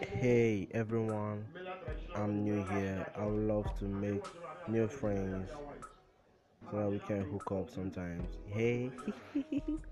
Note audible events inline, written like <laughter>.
Hey everyone, I'm new here. I would love to make new friends so that we can hook up sometimes. Hey. <laughs>